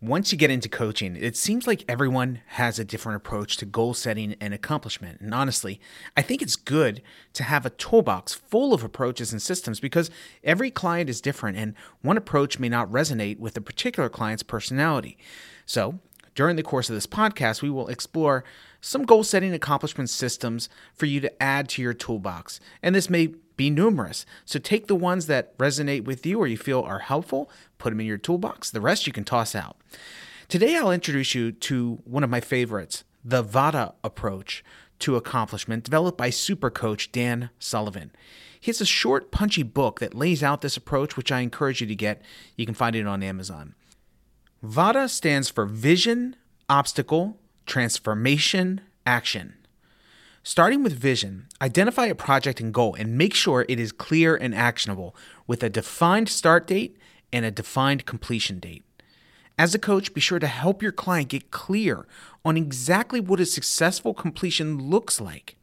Once you get into coaching, it seems like everyone has a different approach to goal setting and accomplishment. And honestly, I think it's good to have a toolbox full of approaches and systems because every client is different and one approach may not resonate with a particular client's personality. So, during the course of this podcast, we will explore some goal setting accomplishment systems for you to add to your toolbox. And this may be numerous. So take the ones that resonate with you or you feel are helpful, put them in your toolbox. The rest you can toss out. Today, I'll introduce you to one of my favorites, the VOTA approach to accomplishment, developed by super coach Dan Sullivan. He has a short, punchy book that lays out this approach, which I encourage you to get. You can find it on Amazon. VOTA stands for Vision, Obstacle, Transformation, Action. Starting with vision, identify a project and goal and make sure it is clear and actionable with a defined start date and a defined completion date. As a coach, be sure to help your client get clear on exactly what a successful completion looks like.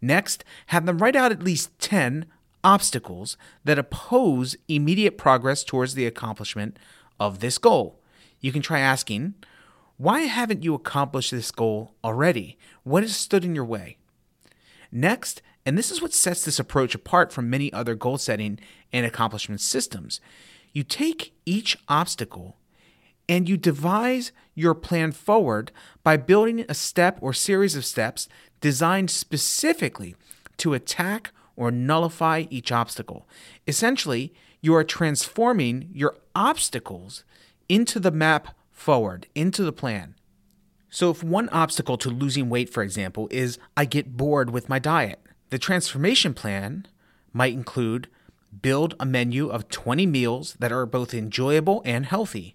Next, have them write out at least 10 obstacles that oppose immediate progress towards the accomplishment of this goal. You can try asking, Why haven't you accomplished this goal already? What has stood in your way? Next, and this is what sets this approach apart from many other goal setting and accomplishment systems, you take each obstacle and you devise your plan forward by building a step or series of steps designed specifically to attack or nullify each obstacle. Essentially, you are transforming your obstacles into the map forward, into the plan. So, if one obstacle to losing weight, for example, is I get bored with my diet, the transformation plan might include build a menu of 20 meals that are both enjoyable and healthy.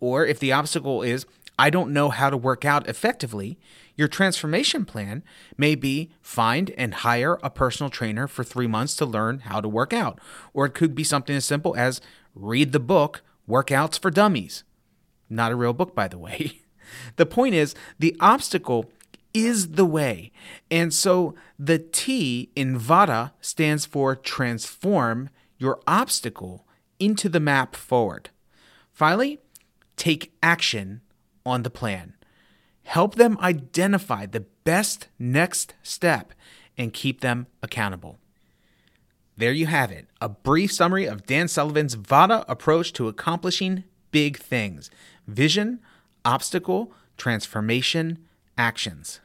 Or if the obstacle is I don't know how to work out effectively, your transformation plan may be find and hire a personal trainer for three months to learn how to work out. Or it could be something as simple as read the book Workouts for Dummies. Not a real book, by the way. The point is, the obstacle is the way. And so the T in VOTA stands for transform your obstacle into the map forward. Finally, take action on the plan. Help them identify the best next step and keep them accountable. There you have it, a brief summary of Dan Sullivan's VOTA approach to accomplishing big things vision, obstacle, transformation, actions.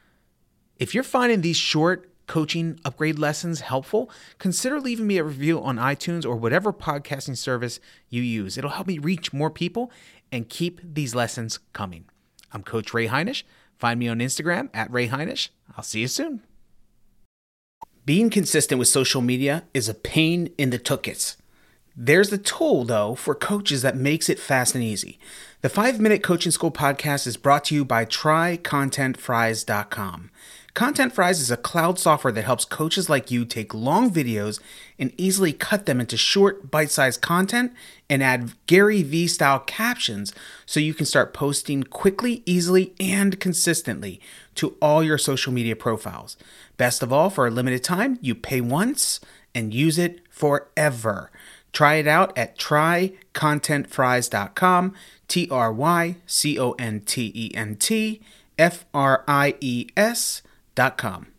If you're finding these short coaching upgrade lessons helpful, consider leaving me a review on iTunes or whatever podcasting service you use. It'll help me reach more people and keep these lessons coming. I'm Coach Ray Heinisch. Find me on Instagram at Ray Heinisch. I'll see you soon. Being consistent with social media is a pain in the tuchus. There's a tool, though, for coaches that makes it fast and easy. The 5 Minute Coaching School podcast is brought to you by TryContentFries.com. Content Fries is a cloud software that helps coaches like you take long videos and easily cut them into short, bite sized content and add Gary Vee style captions so you can start posting quickly, easily, and consistently to all your social media profiles. Best of all, for a limited time, you pay once and use it forever. Try it out at trycontentfries.com, T R Y C O N T E N T F R I E S.com.